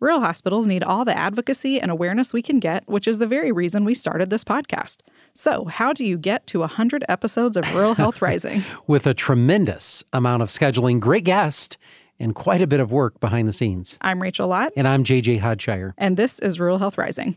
Rural hospitals need all the advocacy and awareness we can get, which is the very reason we started this podcast. So, how do you get to 100 episodes of Rural Health Rising? With a tremendous amount of scheduling, great guest, and quite a bit of work behind the scenes. I'm Rachel Lott. And I'm JJ Hodshire. And this is Rural Health Rising.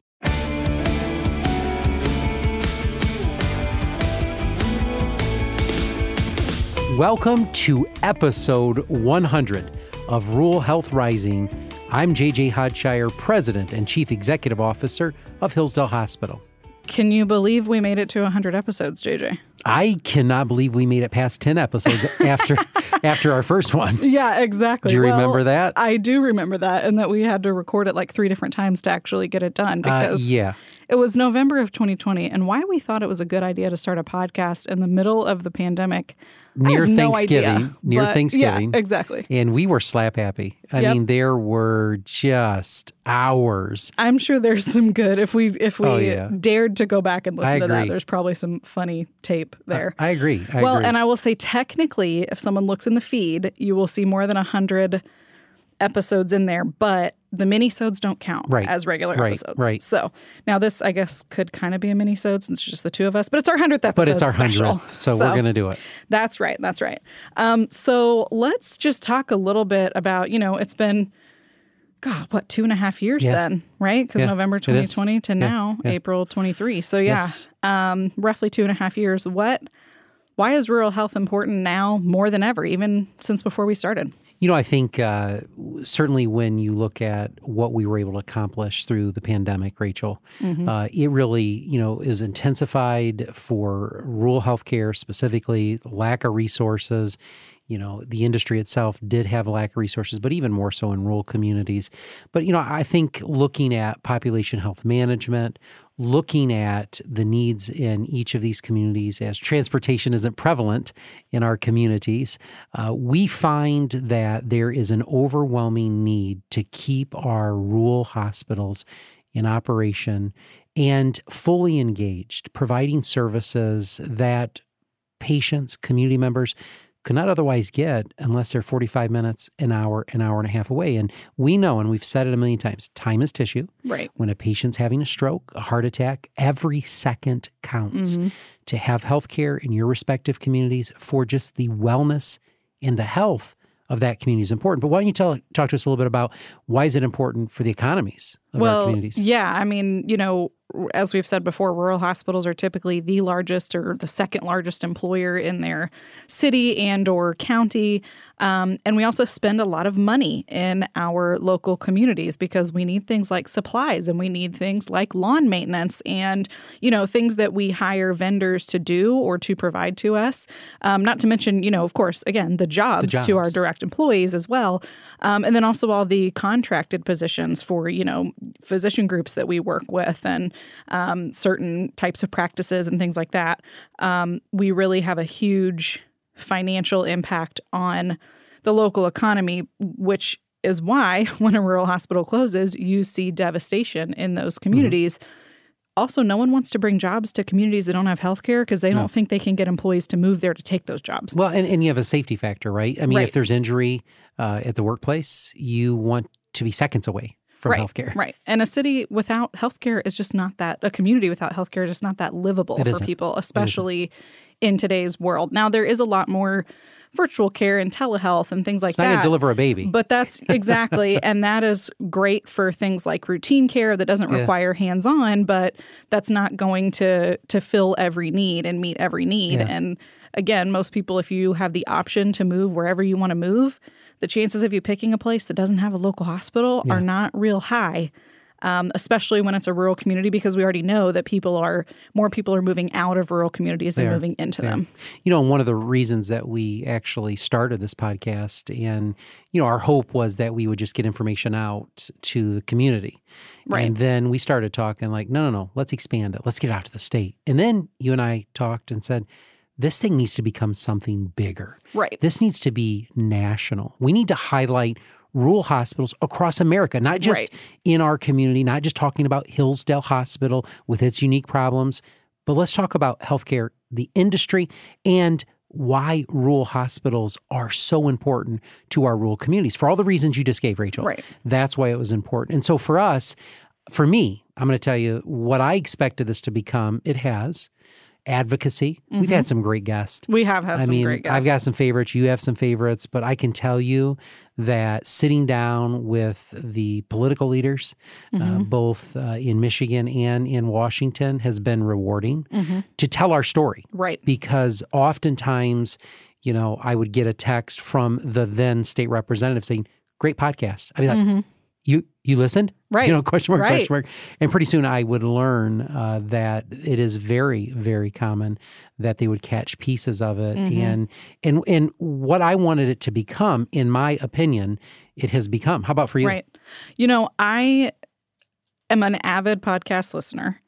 Welcome to episode 100 of Rural Health Rising. I'm JJ Hodshire, President and Chief Executive Officer of Hillsdale Hospital. Can you believe we made it to 100 episodes, JJ? I cannot believe we made it past 10 episodes after after our first one. Yeah, exactly. Do you well, remember that? I do remember that and that we had to record it like 3 different times to actually get it done Uh, because yeah. it was November of 2020 and why we thought it was a good idea to start a podcast in the middle of the pandemic. Near no Thanksgiving. idea, near but- Thanksgiving. Yeah, exactly. And we were slap happy. I Yep. mean, there were just hours. I'm sure there's some good if we if we Oh, yeah. dared to go back and listen to that. There's probably some funny tape there. I agree. I well, agree. and I will say technically, if someone looks in the feed, you will see more than a hundred episodes in there, but the minisodes don't count Right. as regular Right, episodes. right. So now this, I guess, could kind of be a minisode since it's just the two of us, but it's our hundredth episode. but it's our hundredth, so, we're going to do it. That's right. That's right. Um, so let's just talk a little bit about, you know, it's been, God, what, two and a half years Yeah. then, right? Because Yeah, November 2020 to now, yeah. April 23. So yeah, Yes. um, roughly two and a half years. What, why is rural health important now more than ever, even since before we started? You know, I think uh, certainly when you look at what we were able to accomplish through the pandemic, Rachel, uh, it really, you know, is intensified for rural healthcare specifically, lack of resources. You know, the industry itself did have a lack of resources, but even more so in rural communities. But, you know, I think looking at population health management, looking at the needs in each of these communities as transportation isn't prevalent in our communities, uh, we find that there is an overwhelming need to keep our rural hospitals in operation and fully engaged, providing services that patients, community members could not otherwise get unless they're 45 minutes, an hour, an hour and a half away. And we know, and we've said it a million times, time is tissue. Right. When a patient's having a stroke, a heart attack, every second counts. Mm-hmm. To have health care in your respective communities for just the wellness and the health of that community is important. But why don't you tell talk to us a little bit about why is it important for the economies of our well, communities? yeah, I mean, you know, as we've said before, rural hospitals are typically the largest or the second largest employer in their city and or county. Um, and we also spend a lot of money in our local communities because we need things like supplies and we need things like lawn maintenance and, you know, things that we hire vendors to do or to provide to us. Um, not to mention, you know, of course, again, the jobs, to our direct employees as well. Um, and then also all the contracted positions for, you know, physician groups that we work with and um, certain types of practices and things like that. Um, we really have a huge financial impact on the local economy, which is why when a rural hospital closes, you see devastation in those communities. Also, no one wants to bring jobs to communities that don't have health care because they don't think they can get employees to move there to take those jobs. Well, and, and you have a safety factor, right? I mean, Right. if there's injury uh, at the workplace, you want to be seconds away from right, healthcare. Right. And a city without healthcare is just not that, a community without healthcare is just not that livable It for isn't. people, especially in today's world. Now, there is a lot more virtual care and telehealth and things like It's not that. to deliver a baby. But that's exactly, and that is great for things like routine care that doesn't Yeah. require hands-on, but that's not going to to fill every need and meet every need. Yeah. And again, most people, if you have the option to move wherever you want to move, the chances of you picking a place that doesn't have a local hospital are not real high. Um, especially when it's a rural community, because we already know that people are more people are moving out of rural communities than moving into They are. them. You know, one of the reasons that we actually started this podcast, and you know, our hope was that we would just get information out to the community, Right. And then we started talking like, no, no, no, let's expand it. Let's get it out to the state. And then you and I talked and said, this thing needs to become something bigger. Right. This needs to be national. We need to highlight rural hospitals across America, not just Right. in our community, not just talking about Hillsdale Hospital with its unique problems, but let's talk about healthcare, the industry, and why rural hospitals are so important to our rural communities for all the reasons you just gave, Rachel. Right. That's why it was important. And so for us, for me, I'm going to tell you what I expected this to become. It has advocacy. We've had some great guests. We have had I some mean, great guests. I've got some favorites. You have some favorites, but I can tell you that sitting down with the political leaders, Mm-hmm. uh, both uh, in Michigan and in Washington, has been rewarding Mm-hmm. to tell our story. Right. Because oftentimes, you know, I would get a text from the then state representative saying, "Great podcast." I'd be like, "You you listened?" Right. You know, question mark, Right. question mark. And pretty soon I would learn uh, that it is very, very common that they would catch pieces of it. Mm-hmm. And and and what I wanted it to become, in my opinion, it has become. How about for you? Right. You know, I am an avid podcast listener.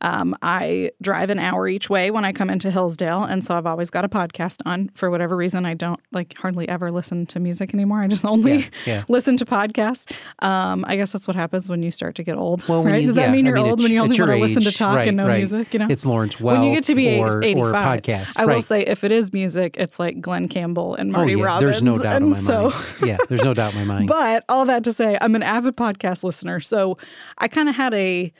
Um, I drive an hour each way when I come into Hillsdale, and so I've always got a podcast on. For whatever reason, I don't like hardly ever listen to music anymore. I just only Yeah, yeah. listen to podcasts. Um, I guess that's what happens when you start to get old. Well, right? you- Does that yeah, mean you're mean, old when you only want to listen to talk Right, and no right. music? You know, It's Lawrence Welk, when you get to be or- or 85, podcast, I will say if it is music, it's like Glen Campbell and Oh Marty yeah, Robbins. there's no doubt in my so, mind. Yeah, there's no doubt in my mind. But all that to say, I'm an avid podcast listener. So I kind of had a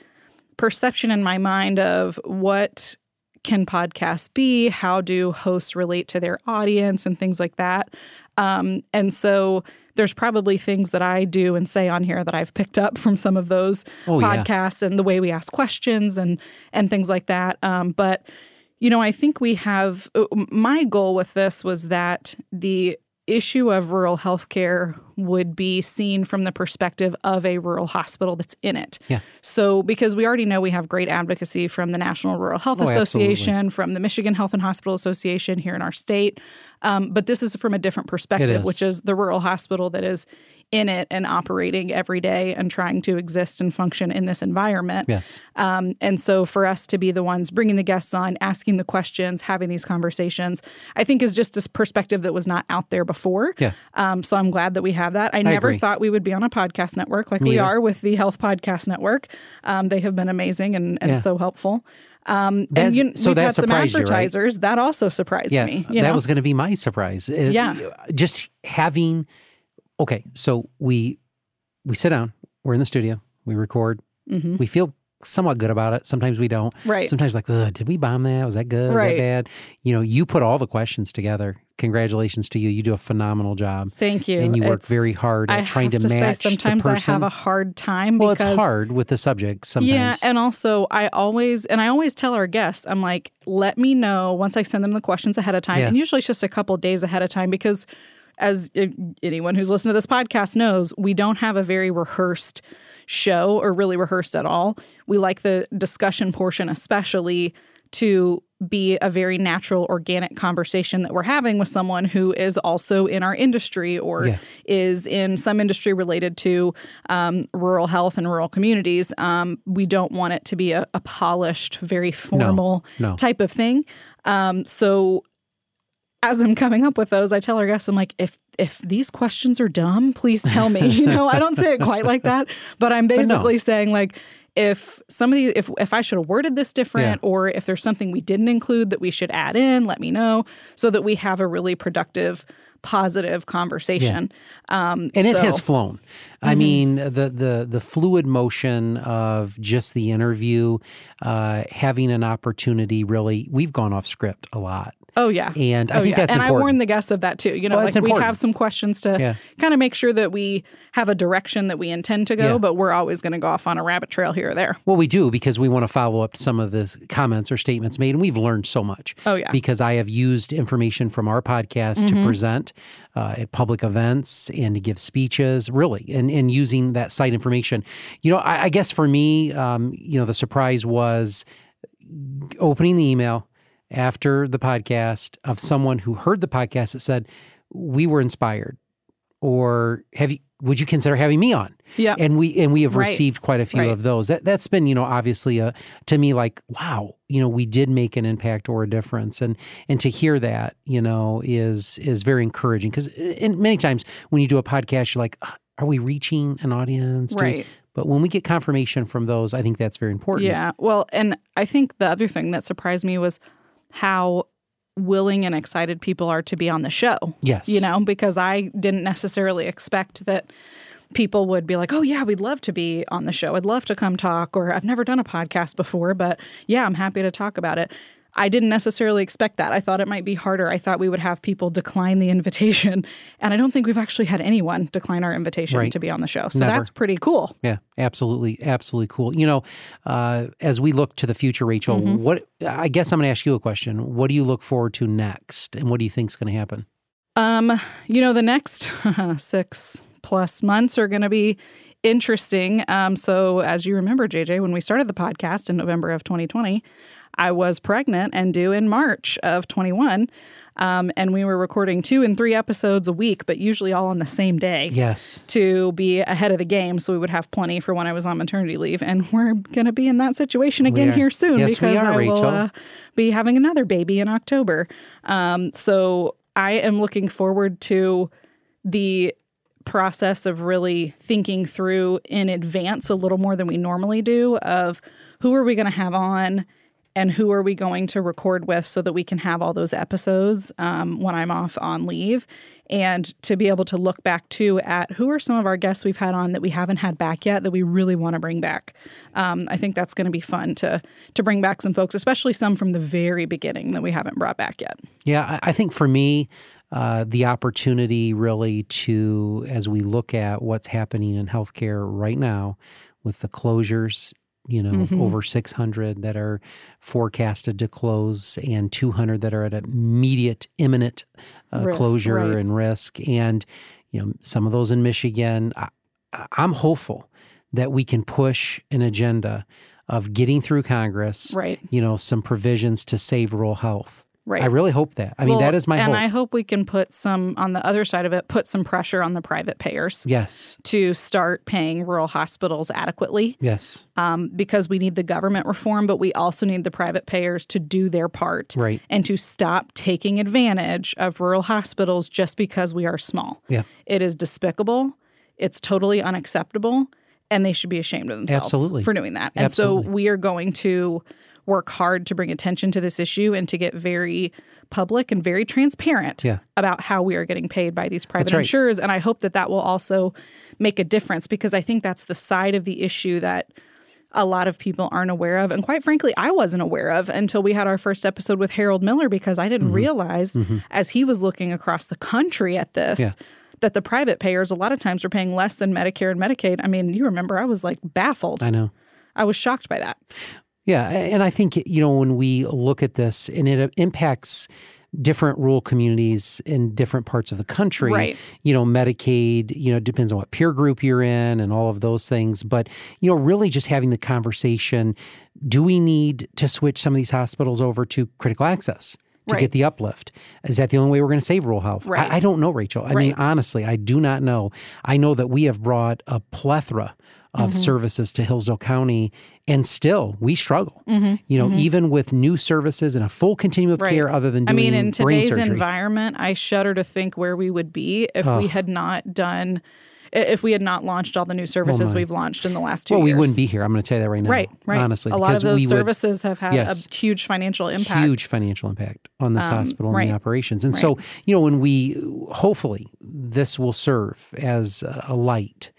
perception in my mind of what can podcasts be? How do hosts relate to their audience and things like that? Um, and so there's probably things that I do and say on here that I've picked up from some of those Oh, yeah. podcasts and the way we ask questions and and things like that. Um, but you know, I think we have uh, my goal with this was that the issue of rural healthcare would be seen from the perspective of a rural hospital that's in it. Yeah. So, because we already know we have great advocacy from the National Rural Health Oh, absolutely. Association, from the Michigan Health and Hospital Association here in our state, um, but this is from a different perspective, is. which is the rural hospital that is in it and operating every day and trying to exist and function in this environment. yes. Um, and so for us to be the ones bringing the guests on, asking the questions, having these conversations, I think is just a perspective that was not out there before. Yeah. Um, so I'm glad that we have that. I, never agree. thought we would be on a podcast network like we Neither. are with the Health Podcast Network. Um, they have been amazing and, and Yeah. so helpful. Um, and you, so we've that had some surprised you, right? advertisers. That also surprised Yeah, me. You that know? was going to be my surprise. It- Yeah. just having. Okay, so we we sit down. We're in the studio. We record. We feel somewhat good about it. Sometimes we don't. Mm-hmm. Right. Sometimes like, Ugh, did we bomb that? Was that good? Was Right. that bad? You know, you put all the questions together. Congratulations to you. You do a phenomenal job. Thank you. And you work It's- very hard at I trying have to, to match say, sometimes the I have a hard time well, because it's hard with the subject sometimes. Yeah, and also I always and I always tell our guests, I'm like, let me know once I send them the questions ahead of time, Yeah. and usually it's just a couple days ahead of time because, as anyone who's listened to this podcast knows, we don't have a very rehearsed show or really rehearsed at all. We like the discussion portion, especially to be a very natural, organic conversation that we're having with someone who is also in our industry or Yeah. is in some industry related to um, rural health and rural communities. Um, we don't want it to be a, a polished, very formal no. type of thing. Um, so as I'm coming up with those, I tell our guests, I'm like, if if these questions are dumb, please tell me. You know, I don't say it quite like that, but I'm no. basically saying like, if some of these, if if I should have worded this different, or if there's something we didn't include that we should add in, let me know, so that we have a really productive, positive conversation. Um, and it has flown. I Mm-hmm. mean, the the the fluid motion of just the interview, uh, having an opportunity. Really, we've gone off script a lot, Oh yeah, and I oh, think yeah. that's and I warn the guests of that too. You know, Well, like we have some questions to Yeah. kind of make sure that we have a direction that we intend to go, Yeah. but we're always going to go off on a rabbit trail here or there. Well, we do because we want to follow up some of the comments or statements made, and we've learned so much. Oh, yeah. Mm-hmm. Because I have used information from our podcast to present uh, at public events and to give speeches, really, and, and using that site information. You know, I, I guess for me, um, you know, the surprise was opening the email after the podcast of someone who heard the podcast that said, "We were inspired," or "Have you? Would you consider having me on?" Yeah. and we and we have Right. received quite a few Right. of those. That that's been you know obviously a to me like wow you know we did make an impact or a difference and and to hear that you know is is very encouraging because and many times when you do a podcast you're like "Ah, are we reaching an audience Do we-" Right. but when we get confirmation from those I think that's very important Yeah. Well, and I think the other thing that surprised me was how willing and excited people are to be on the show. Yes. You know, because I didn't necessarily expect that people would be like, oh, yeah, we'd love to be on the show. I'd love to come talk, or I've never done a podcast before, but yeah, I'm happy to talk about it. I didn't necessarily expect that. I thought it might be harder. I thought we would have people decline the invitation. And I don't think we've actually had anyone decline our invitation Right. to be on the show. So Never. that's pretty cool. Yeah, absolutely, absolutely cool. You know, uh, as we look to the future, Rachel, Mm-hmm. what I guess I'm going to ask you a question. What do you look forward to next, and what do you think is going to happen? Um, you know, the next six plus months are going to be interesting. Um, so, as you remember, JJ, when we started the podcast in November of 2020, I was pregnant and due in March of 21. Um, and we were recording two and three episodes a week, but usually all on the same day Yes. to be ahead of the game so we would have plenty for when I was on maternity leave. And we're going to be in that situation again here soon Yes, we because are, I will uh, be having another baby in October. Um, so I am looking forward to the process of really thinking through in advance a little more than we normally do of who are we going to have on and who are we going to record with so that we can have all those episodes um, when I'm off on leave and to be able to look back to at who are some of our guests we've had on that we haven't had back yet that we really want to bring back. Um, I think that's going to be fun to to bring back some folks, especially some from the very beginning that we haven't brought back yet. Yeah, I I think for me, uh, the opportunity really to, as we look at what's happening in healthcare right now with the closures, you know, Mm-hmm. over 600 that are forecasted to close and 200 that are at immediate, imminent uh, Risk, closure right. and risk. And, you know, some of those in Michigan. I, I'm hopeful that we can push an agenda of getting through Congress, Right. you know, some provisions to save rural health. Right. I really hope that. I mean, that is my and hope. I hope we can put some on the other side of it, put some pressure on the private payers yes. to start paying rural hospitals adequately Yes. um, because we need the government reform, but we also need the private payers to do their part Right. and to stop taking advantage of rural hospitals just because we are small. Yeah. It is despicable. It's totally unacceptable, and they should be ashamed of themselves Absolutely. for doing that. And so we are going to work hard to bring attention to this issue and to get very public and very transparent Yeah. about how we are getting paid by these private right. insurers. And I hope that that will also make a difference because I think that's the side of the issue that a lot of people aren't aware of. And quite frankly, I wasn't aware of until we had our first episode with Harold Miller because I didn't Mm-hmm. realize as he was looking across the country at this. Yeah. That the private payers a lot of times are paying less than Medicare and Medicaid. I mean, you remember I was like baffled. I know. I was shocked by that. Yeah, and I think you know when we look at this, and it uh, impacts different rural communities in different parts of the country. Right. You know, Medicaid. You know, it depends on what peer group you're in and all of those things. But you know, really just having the conversation: Do we need to switch some of these hospitals over to critical access? To Right. get the uplift, is that the only way we're going to save rural health? Right. I, I don't know, Rachel. I mean, honestly, I do not know. I know that we have brought a plethora Mm-hmm. of services to Hillsdale County, and still we struggle. Mm-hmm. You know, even with new services and a full continuum of Right. care, other than I mean, in today's surgery. environment, I shudder to think where we would be if we had not done, if we had not launched all the new services we've launched in the last two Oh well, years. Well, we wouldn't be here. I'm going to tell you that right now. Right, right. Honestly, a lot of those we would- services have had Yes. a huge financial impact. huge financial impact on this hospital and the operations. And so, you know, when we hopefully this will serve as a light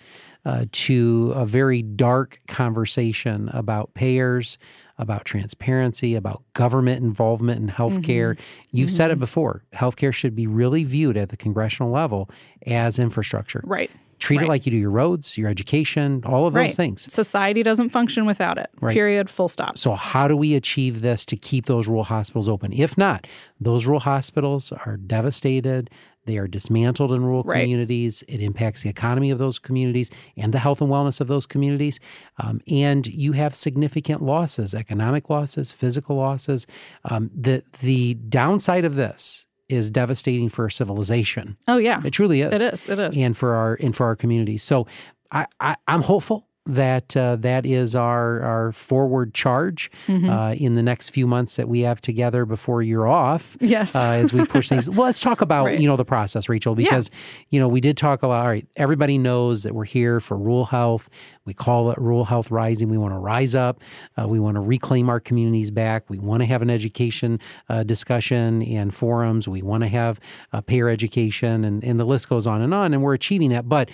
uh, to a very dark conversation about payers, about transparency, about government involvement in healthcare. Mm-hmm. You've said it before. Healthcare should be really viewed at the congressional level as infrastructure. Right. Treat it like you do your roads, your education, all of Right. those things. Society doesn't function without it. Period. Full stop. So, how do we achieve this to keep those rural hospitals open? If not, those rural hospitals are devastated. They are dismantled in rural Right. communities. It impacts the economy of those communities and the health and wellness of those communities. Um, and you have significant losses, economic losses, physical losses. Um, the the downside of this is devastating for civilization. Oh yeah. It truly is. It is. It is. And for our and for our communities. So I, I I'm hopeful that uh, that is our our forward charge Mm-hmm. uh, in the next few months that we have together before you're off. Yes. uh, as we push things. Well, let's talk about Right. you know the process, Rachel, because you know we did talk about. All right, everybody knows that we're here for rural health. We call it rural health rising. We want to rise up. Uh, we want to reclaim our communities back. We want to have an education uh, discussion and forums. We want to have uh, payer education, and and the list goes on and on. And we're achieving that, but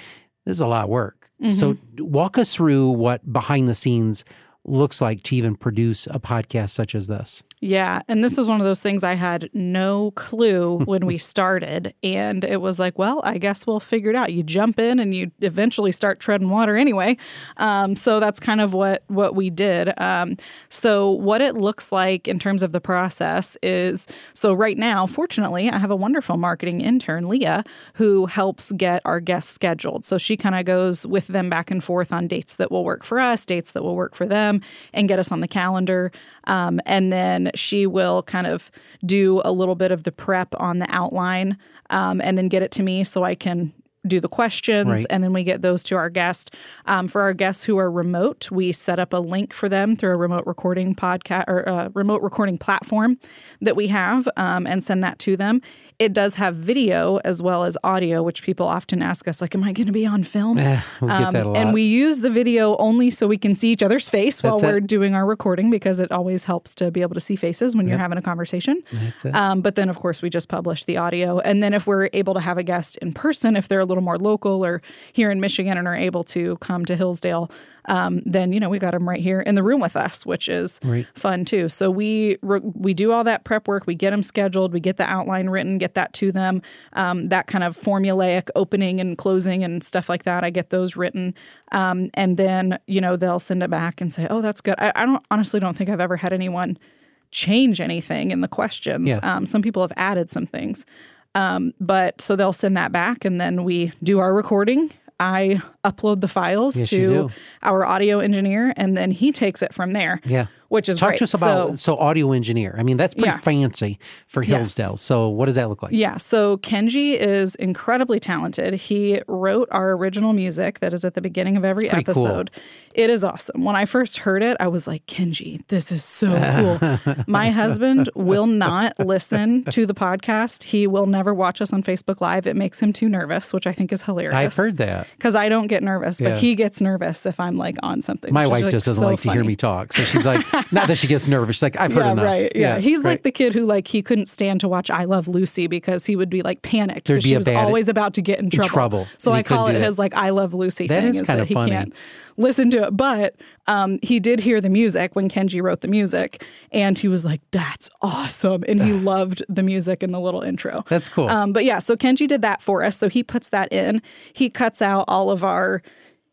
this is a lot of work. So mm-hmm. walk us through what behind the scenes looks like to even produce a podcast such as this. Yeah. And this was one of those things I had no clue when we started. And it was like, well, I guess we'll figure it out. You jump in and you eventually start treading water anyway. Um, so that's kind of what, what we did. Um, so, what it looks like in terms of the process is so right now, fortunately, I have a wonderful marketing intern, Leah, who helps get our guests scheduled. So, she kind of goes with them back and forth on dates that will work for us, dates that will work for them, and get us on the calendar. Um, and then she will kind of do a little bit of the prep on the outline um, and then get it to me so I can do the questions Right. and then we get those to our guest. Um, for our guests who are remote, we set up a link for them through a remote recording podcast or uh, remote recording platform that we have um, and send that to them. It does have video as well as audio, which people often ask us, like, "Am I going to be on film?" Eh, we get that a lot. And we use the video only so we can see each other's face while it. we're doing our recording because it always helps to be able to see faces when you're having a conversation. That's it. Um, but then, of course, we just publish the audio. And then, if we're able to have a guest in person, if they're a little more local or here in Michigan and are able to come to Hillsdale, um, then you know we got them right here in the room with us, which is Right. fun too. So we re- we do all that prep work. We get them scheduled. We get the outline written. Get that to them. Um, that kind of formulaic opening and closing and stuff like that. I get those written, um, and then you know they'll send it back and say, "Oh, that's good." I, I don't honestly don't think I've ever had anyone change anything in the questions. Yeah. Um, some people have added some things. Um, but so they'll send that back and then we do our recording. I upload the files Yes, to our audio engineer and then he takes it from there. Yeah. Which is Talk great. to us about So- so, audio engineer. I mean, that's pretty Yeah. fancy for Hillsdale. So what does that look like? Yeah, so Kenji is incredibly talented. He wrote our original music that is at the beginning of every pretty cool. episode. It is awesome. When I first heard it, I was like, Kenji, this is so cool. My husband will not listen to the podcast. He will never watch us on Facebook Live. It makes him too nervous, which I think is hilarious. I've heard that. Because I don't get nervous, but Yeah. he gets nervous if I'm like on something. My wife like, just doesn't so like to hear me talk. So she's like, not that she gets nervous. She's like, I've heard yeah, enough. right. Yeah. He's right. like the kid who like he couldn't stand to watch I Love Lucy because he would be like panicked There'd because be she a was always about to get in trouble. trouble, So I call it do his like I Love Lucy That thing. is is kinda that he funny. can't listen to it. But um, he did hear the music when Kenji wrote the music, and he was like, "That's awesome," and he loved the music and the little intro. That's cool. Um, but yeah, so Kenji did that for us. So he puts that in. He cuts out all of our,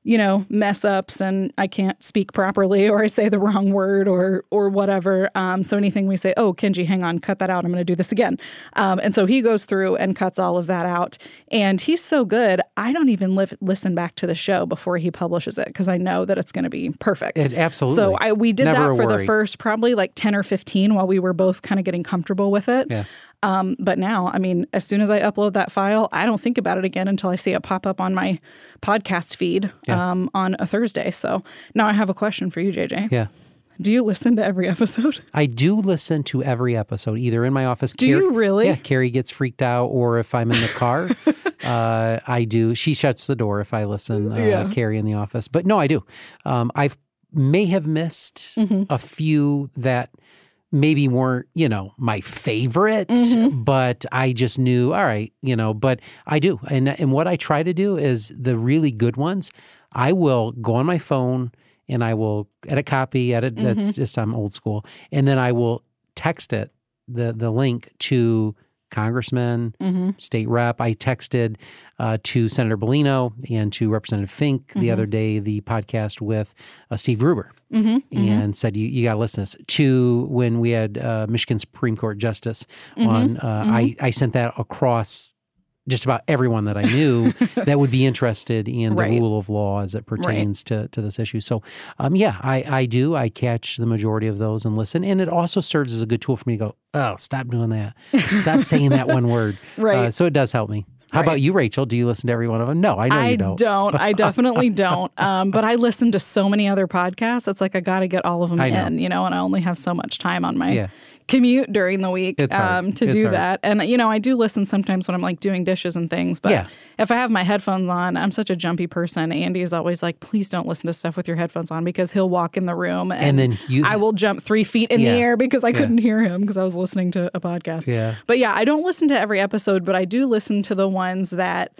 you know, mess ups and I can't speak properly or I say the wrong word or or whatever. Um, so anything we say, oh Kenji, hang on, cut that out. I'm going to do this again. Um, and so he goes through and cuts all of that out. And he's so good. I don't even live, listen back to the show before he publishes it because I know that it's going to be perfect. It- absolutely. So I we did Never that for the first probably like ten or fifteen while we were both kind of getting comfortable with it. Yeah. Um, but now, I mean, as soon as I upload that file, I don't think about it again until I see it pop up on my podcast feed um, on a Thursday. So now I have a question for you, JJ. yeah. Do you listen to every episode? I do listen to every episode, either in my office. Do you really? Yeah, Carrie gets freaked out, or if I'm in the car, uh, I do. She shuts the door if I listen. Uh, Yeah. Carrie in the office, but no, I do. Um, I may have missed Mm-hmm. a few that maybe weren't, you know, my favorite, Mm-hmm. but I just knew, all right, you know. But I do, and and what I try to do is the really good ones. I will go on my phone and I will edit copy, edit. That's just I'm old school, and then I will text it the the link to congressman, state rep. I texted uh, to Senator Bellino and to Representative Fink the other day the podcast with uh, Steve Gruber and said you, you got to listen to this. To when we had uh, Michigan Supreme Court Justice on, uh, I I sent that across. Just about everyone that I knew that would be interested in the Right. rule of law as it pertains to, to this issue. So, um, yeah, I, I do. I catch the majority of those and listen. And it also serves as a good tool for me to go, oh, stop doing that. Stop saying that one word. Right. Uh, so it does help me. How about you, Rachel? Do you listen to every one of them? No, I know I you don't. I don't. I definitely don't. Um, but I listen to so many other podcasts. It's like I got to get all of them in, you know, and I only have so much time on my Yeah. Commute during the week um, to It's do hard. that. And, you know, I do listen sometimes when I'm like doing dishes and things. But Yeah. if I have my headphones on, I'm such a jumpy person. Andy is always like, please don't listen to stuff with your headphones on because he'll walk in the room and, And then you- I will jump three feet in Yeah. the air because I couldn't hear him because I was listening to a podcast. Yeah. But yeah, I don't listen to every episode, but I do listen to the ones that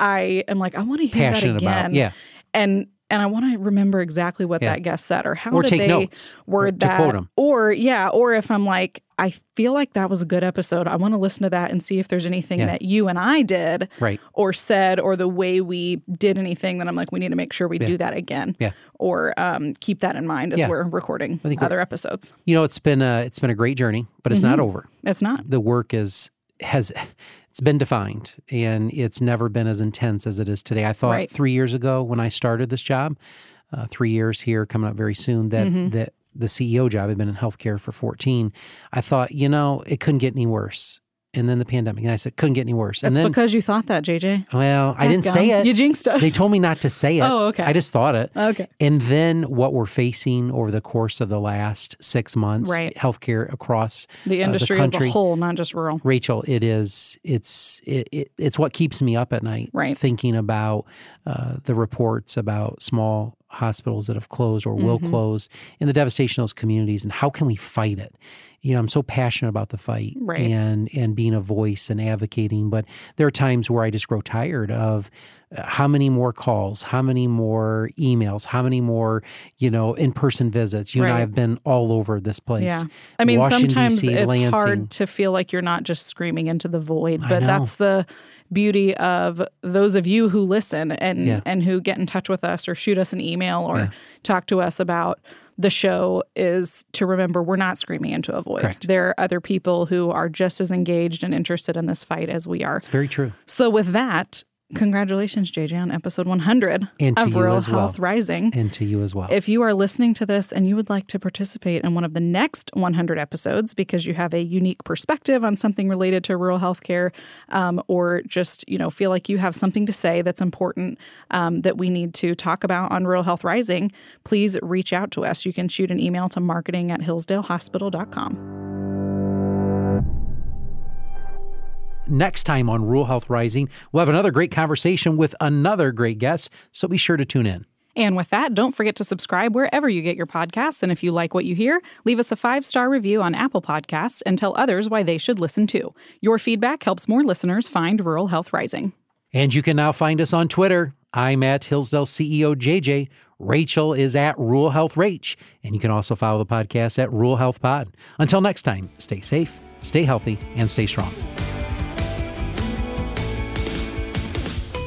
I am like, I want to hear Passionate that about, again. yeah. And and I want to remember exactly what Yeah. that guest said or how Or did they notes, word that. Or yeah, or if I'm like, I feel like that was a good episode. I want to listen to that and see if there's anything Yeah. that you and I did Right. or said or the way we did anything that I'm like, we need to make sure we do that again. Yeah. Or um, keep that in mind as Yeah. we're recording other episodes. You know, it's been a it's been a great journey, but it's Mm-hmm. not over. It's not. The work is has it's been defined and it's never been as intense as it is today. I thought Right. three years ago when I started this job, uh, three years here coming up very soon, that Mm-hmm. that the CEO job had been in healthcare for 14. I thought, you know, it couldn't get any worse. And then the pandemic, and I said, couldn't get any worse. That's and then, because you thought that, JJ. well, I didn't say it. You jinxed us. They told me not to say it. Oh, okay. I just thought it. Okay. And then what we're facing over the course of the last six months, Right. healthcare across the uh, industry as a whole, not just rural. Rachel, it is it's it, it, it's what keeps me up at night. Right. Thinking about uh, the reports about small hospitals that have closed or will Mm-hmm. close, and the devastation of those communities, and how can we fight it? You know, I'm so passionate about the fight Right. and and being a voice and advocating, but there are times where I just grow tired of uh, how many more calls, how many more emails, how many more you know in person visits. You and I have been all over this place. Yeah. I mean, Washington, sometimes D.C., it's Lansing. hard to feel like you're not just screaming into the void, but that's the beauty of those of you who listen and Yeah. and who get in touch with us or shoot us an email or talk to us about the show is to remember we're not screaming into a void. Correct. There are other people who are just as engaged and interested in this fight as we are. It's very true. So with that, congratulations, JJ, on episode 100 And of Rural as well. Health Rising. And to you as well. If you are listening to this and you would like to participate in one of the next 100 episodes because you have a unique perspective on something related to rural healthcare, um, or just you know feel like you have something to say that's important um, that we need to talk about on Rural Health Rising, please reach out to us. You can shoot an email to marketing at hillsdalehospital.com. Next time on Rural Health Rising, we'll have another great conversation with another great guest, so be sure to tune in. And with that, don't forget to subscribe wherever you get your podcasts. And if you like what you hear, leave us a five star review on Apple Podcasts and tell others why they should listen too. Your feedback helps more listeners find Rural Health Rising. And you can now find us on Twitter. I'm at Hillsdale CEO JJ. Rachel is at Rural Health Rach. And you can also follow the podcast at Rural Health Pod. Until next time, stay safe, stay healthy, and stay strong.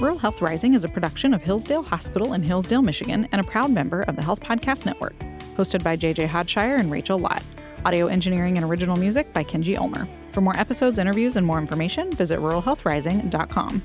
Rural Health Rising is a production of Hillsdale Hospital in Hillsdale, Michigan, and a proud member of the Health Podcast Network. Hosted by JJ Hodshire and Rachel Lott. Audio engineering and original music by Kenji Ulmer. For more episodes, interviews, and more information, visit ruralhealthrising.com.